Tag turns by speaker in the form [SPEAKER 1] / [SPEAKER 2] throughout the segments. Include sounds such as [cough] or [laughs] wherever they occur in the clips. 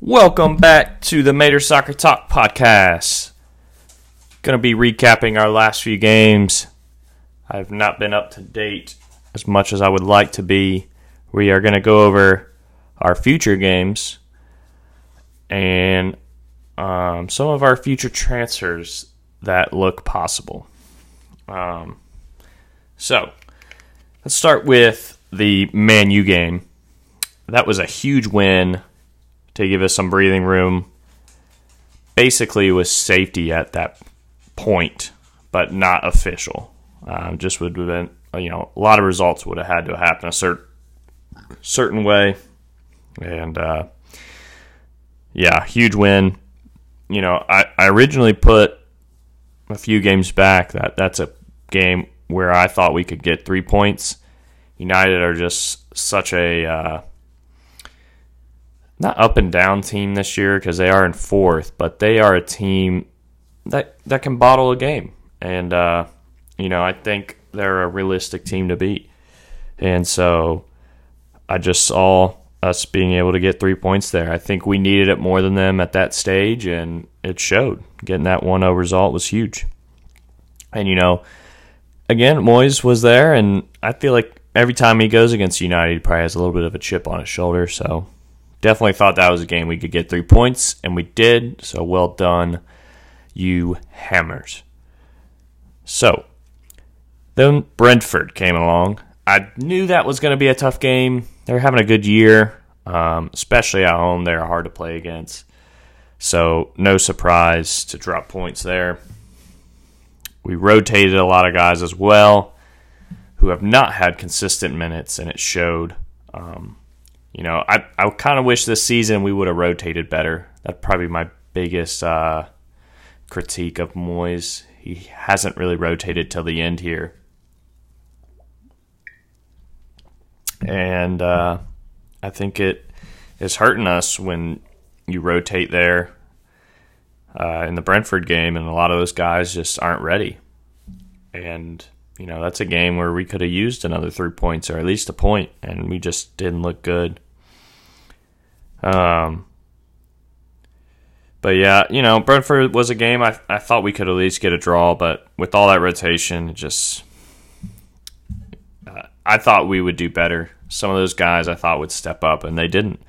[SPEAKER 1] Welcome back to the Mader Soccer Talk podcast. Going to be recapping our last few games. I've not been up to date as much as I would like to be. We are going to go over our future games and um, some of our future transfers that look possible. Um, so, let's start with the Man U game. That was a huge win to give us some breathing room. Basically, was safety at that point, but not official. Um, just would have been, you know, a lot of results would have had to happen a certain certain way, and uh, yeah, huge win. You know, I, I originally put a few games back that that's a game where I thought we could get three points. United are just such a uh, not up and down team this year because they are in fourth, but they are a team that that can bottle a game, and uh, you know I think they're a realistic team to beat, and so I just saw us being able to get three points there. I think we needed it more than them at that stage, and it showed. Getting that 1 0 result was huge. And, you know, again, Moyes was there, and I feel like every time he goes against United, he probably has a little bit of a chip on his shoulder. So definitely thought that was a game we could get three points, and we did. So well done, you Hammers. So then Brentford came along. I knew that was going to be a tough game. They're having a good year, um, especially at home. They're hard to play against. So, no surprise to drop points there. We rotated a lot of guys as well who have not had consistent minutes, and it showed. Um, you know, I, I kind of wish this season we would have rotated better. That'd probably be my biggest uh, critique of Moyes. He hasn't really rotated till the end here. and uh, I think it is hurting us when you rotate there uh, in the Brentford game, and a lot of those guys just aren't ready. And you know that's a game where we could have used another three points or at least a point, and we just didn't look good. Um, but yeah, you know Brentford was a game I I thought we could at least get a draw, but with all that rotation, just I thought we would do better. Some of those guys I thought would step up, and they didn't,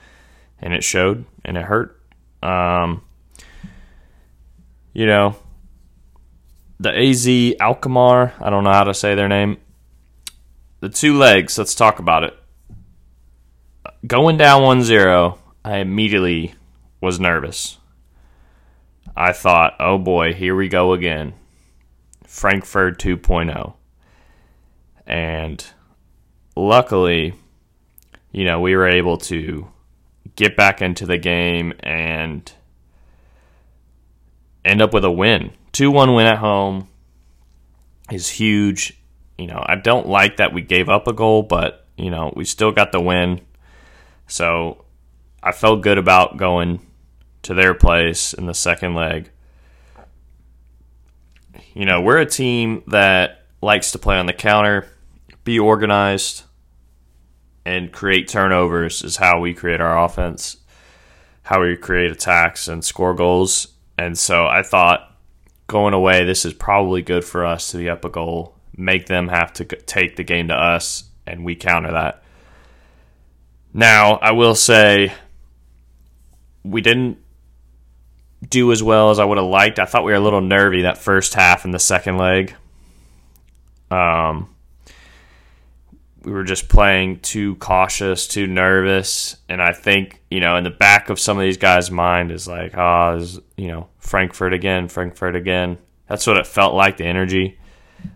[SPEAKER 1] and it showed, and it hurt. Um, you know, the AZ Alkmaar, I don't know how to say their name. The two legs, let's talk about it. Going down 1 0, I immediately was nervous. I thought, oh boy, here we go again. Frankfurt 2.0. And luckily, you know, we were able to get back into the game and end up with a win. 2 1 win at home is huge. You know, I don't like that we gave up a goal, but, you know, we still got the win. So I felt good about going to their place in the second leg. You know, we're a team that likes to play on the counter, be organized, and create turnovers is how we create our offense, how we create attacks and score goals. And so I thought going away, this is probably good for us to be up a goal, make them have to take the game to us, and we counter that. Now, I will say we didn't do as well as I would have liked. I thought we were a little nervy that first half in the second leg. Um, we were just playing too cautious, too nervous, and I think you know in the back of some of these guys' mind is like, oh, is, you know, Frankfurt again, Frankfurt again. That's what it felt like, the energy.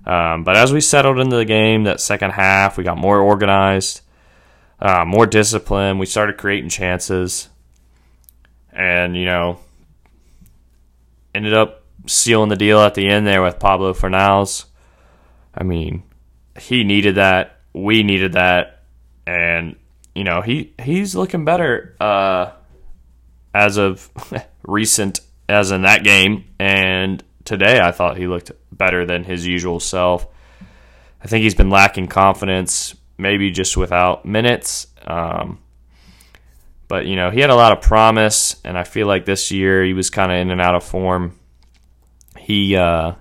[SPEAKER 1] Um, but as we settled into the game, that second half, we got more organized, uh, more discipline. We started creating chances, and you know, ended up sealing the deal at the end there with Pablo Fornals. I mean, he needed that we needed that, and you know he he's looking better uh, as of [laughs] recent as in that game, and today I thought he looked better than his usual self. I think he's been lacking confidence, maybe just without minutes. Um, but you know he had a lot of promise, and I feel like this year he was kind of in and out of form. He, uh,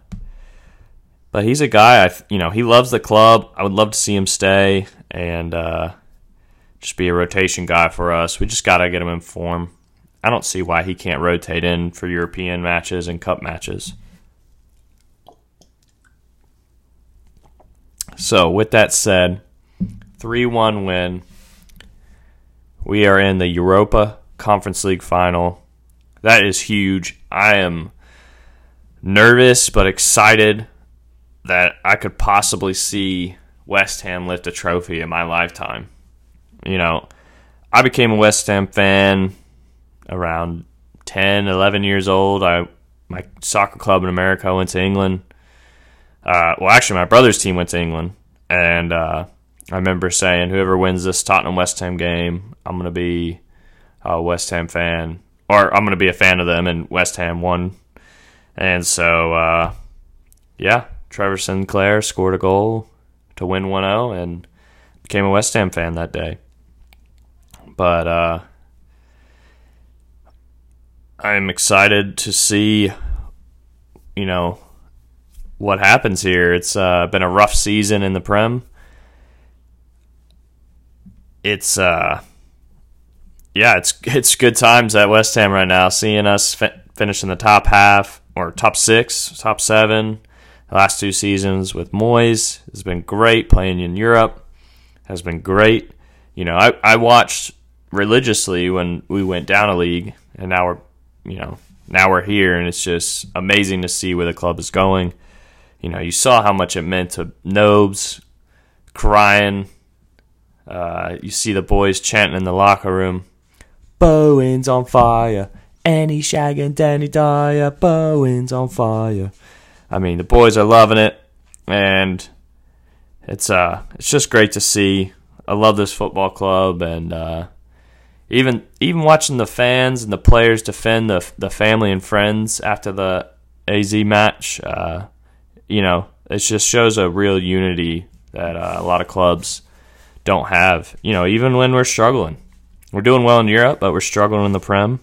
[SPEAKER 1] but he's a guy. I you know he loves the club. I would love to see him stay and uh, just be a rotation guy for us. We just got to get him in form. I don't see why he can't rotate in for European matches and cup matches. So, with that said, 3 1 win. We are in the Europa Conference League final. That is huge. I am nervous but excited that I could possibly see West Ham lift a trophy in my lifetime. You know, I became a West Ham fan around 10, 11 years old. I my soccer club in America went to England. Uh, well, actually, my brother's team went to England, and uh, I remember saying, "Whoever wins this Tottenham West Ham game, I'm going to be a West Ham fan, or I'm going to be a fan of them." And West Ham won, and so uh, yeah, Trevor Sinclair scored a goal to win 1-0, and became a West Ham fan that day. But uh, I'm excited to see, you know, what happens here. It's uh, been a rough season in the Prem. It's uh, yeah, it's it's good times at West Ham right now. Seeing us fi- finish in the top half or top six, top seven, the last two seasons with Moyes has been great. Playing in Europe has been great. You know, I I watched religiously when we went down a league, and now we're you know, now we're here and it's just amazing to see where the club is going. You know, you saw how much it meant to Nobes crying. Uh, you see the boys chanting in the locker room, Bowen's on fire, Annie shagging Danny Dyer, Bowen's on fire. I mean, the boys are loving it, and it's uh, it's just great to see. I love this football club, and uh, even even watching the fans and the players defend the the family and friends after the AZ match, uh, you know, it just shows a real unity that uh, a lot of clubs don't have. You know, even when we're struggling, we're doing well in Europe, but we're struggling in the Prem,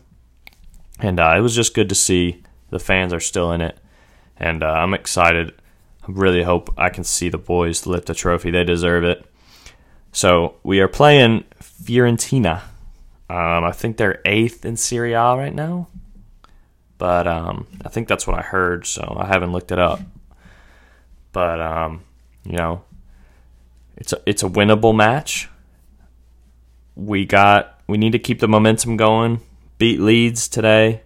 [SPEAKER 1] and uh, it was just good to see the fans are still in it, and uh, I'm excited. I really hope I can see the boys lift a trophy. They deserve it. So we are playing Fiorentina um, I think they're eighth in Serie A right now, but um, I think that's what I heard. So I haven't looked it up. But um, you know, it's a it's a winnable match. We got we need to keep the momentum going. Beat Leeds today.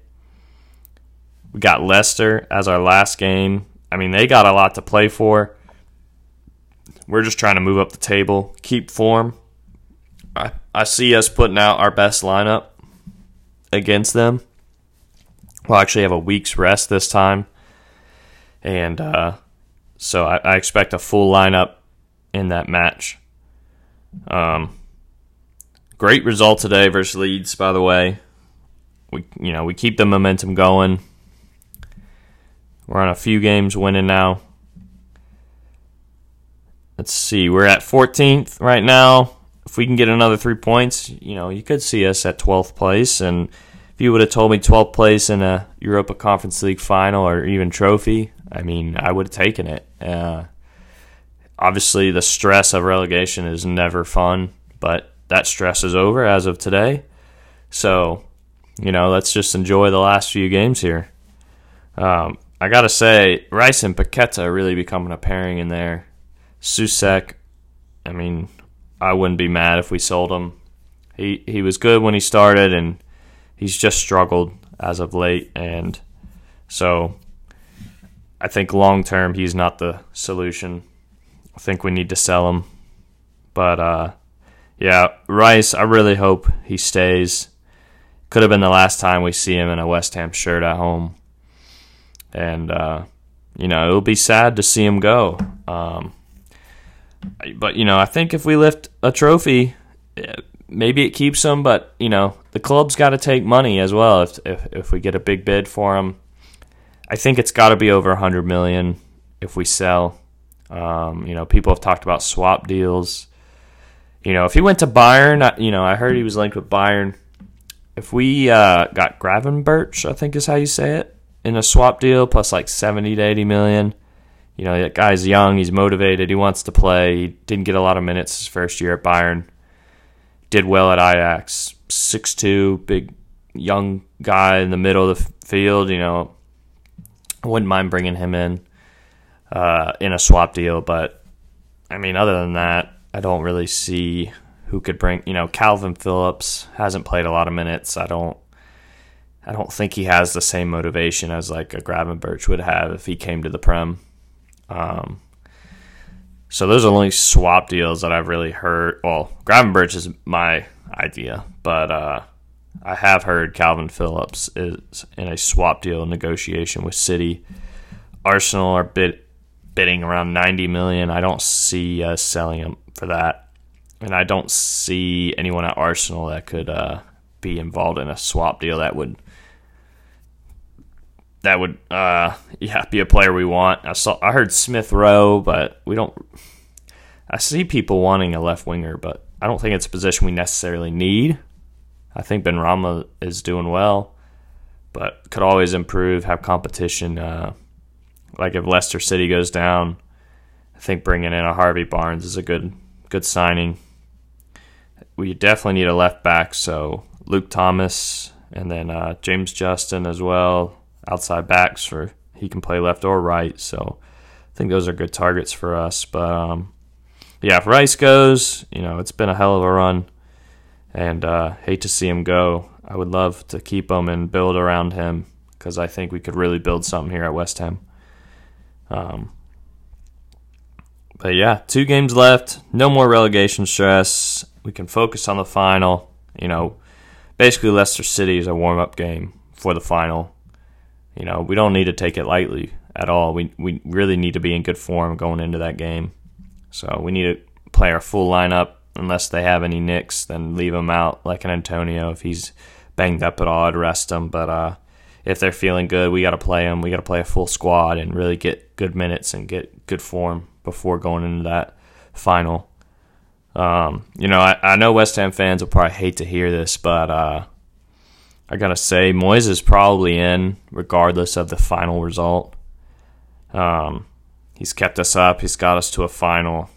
[SPEAKER 1] We got Leicester as our last game. I mean, they got a lot to play for. We're just trying to move up the table, keep form, I, I see us putting out our best lineup against them. We'll actually have a week's rest this time. And uh, so I, I, expect a full lineup in that match. Um, great result today versus Leeds, by the way. We you know we keep the momentum going. We're on a few games winning now. Let's see, we're at 14th right now if we can get another three points, you know, you could see us at 12th place. And if you would have told me 12th place in a Europa Conference League final or even trophy, I mean, I would have taken it. Uh, obviously, the stress of relegation is never fun, but that stress is over as of today. So, you know, let's just enjoy the last few games here. Um, I gotta say, Rice and Paqueta really becoming a pairing in there. Soucek, I mean, I wouldn't be mad if we sold him. He he was good when he started, and he's just struggled as of late. And so, I think long term he's not the solution. I think we need to sell him. But uh, yeah, Rice. I really hope he stays. Could have been the last time we see him in a West Ham shirt at home, and uh, you know it'll be sad to see him go. Um, but you know, I think if we lift a trophy, maybe it keeps him, But you know, the club's got to take money as well. If if if we get a big bid for him. I think it's got to be over a hundred million if we sell. Um, you know, people have talked about swap deals. You know, if he went to Bayern, you know, I heard he was linked with Bayern. if we uh, got Gravenberch, I think is how you say it, in a swap deal plus like 70 to 80 million, you know, that guy's young, he's motivated, he wants to play. He didn't get a lot of minutes his first year at Bayern. Did well at Ajax. 6'2, big young guy in the middle of the field, you know. I wouldn't mind bringing him in uh, in a swap deal, but I mean, other than that, I don't really see who could bring. You know, Kalvin Phillips hasn't played a lot of minutes. I don't. I don't think he has the same motivation as like a Gravenberch would have if he came to the Prem. Um, so those are only swap deals that I've really heard. Well, Gravenberch is my idea, but uh, I have heard Kalvin Phillips is in a swap deal negotiation with City. Arsenal are bid, bidding around 90 million. I don't see us selling him for that, and I don't see anyone at Arsenal that could uh, be involved in a swap deal that would that would uh, yeah be a player we want. I saw I heard Smith Rowe, but we don't. I see people wanting a left winger, but I don't think it's a position we necessarily need. I think Benrahma is doing well, but could always improve. Have competition. Uh, like if Leicester City goes down, I think bringing in a Harvey Barnes is a good good signing. We definitely need a left back, so Luke Thomas and then uh, James Justin as well outside backs for he can play left or right. So I think those are good targets for us. But um, yeah, if Rice goes, you know, it's been a hell of a run, and uh, hate to see him go. I would love to keep him and build around him because I think we could really build something here at West Ham. Um, but yeah, two games left. No more relegation stress. We can focus on the final. You know, basically Leicester City is a warm up game for the final. You know, we don't need to take it lightly at all. We we really need to be in good form going into that game. So we need to play our full lineup. Unless they have any nicks, then leave them out like an Antonio. If he's banged up at all, I'd rest him. But uh, if they're feeling good, we got to play them. We got to play a full squad and really get good minutes and get good form before going into that final. Um, you know, I, I know West Ham fans will probably hate to hear this, but uh, I gotta say, Moyes is probably in, regardless of the final result. Um, he's kept us up. He's got us to a final.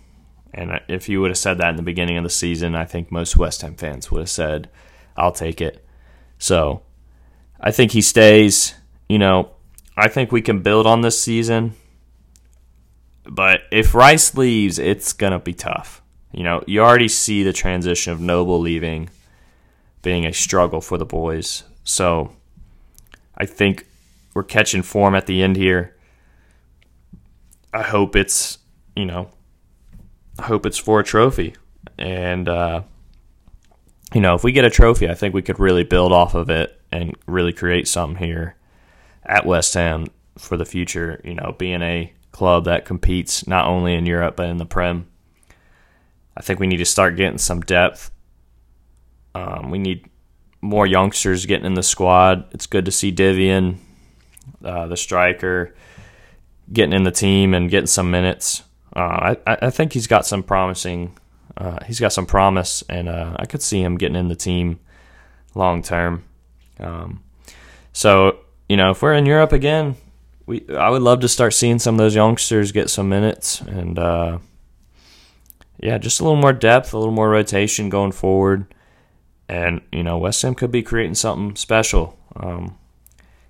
[SPEAKER 1] And if you would have said that in the beginning of the season, I think most West Ham fans would have said, "I'll take it." So, I think he stays. You know, I think we can build on this season. But if Rice leaves, it's gonna be tough. You know, you already see the transition of Noble leaving being a struggle for the boys. So I think we're catching form at the end here. I hope it's, you know, I hope it's for a trophy. And, uh, you know, if we get a trophy, I think we could really build off of it and really create something here at West Ham for the future, you know, being a club that competes not only in Europe but in the Prem. I think we need to start getting some depth um, we need more youngsters getting in the squad. It's good to see Divin, uh, the striker, getting in the team and getting some minutes. Uh, I, I think he's got some promising. Uh, he's got some promise, and uh, I could see him getting in the team long term. Um, so you know, if we're in Europe again, we I would love to start seeing some of those youngsters get some minutes, and uh, yeah, just a little more depth, a little more rotation going forward. And, you know, West Ham could be creating something special. Um,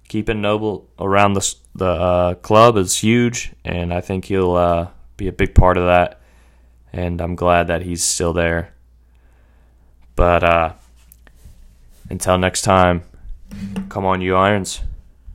[SPEAKER 1] keeping Noble around the, the uh, club is huge, and I think he'll uh, be a big part of that. And I'm glad that he's still there. But uh, until next time, come on, you Irons.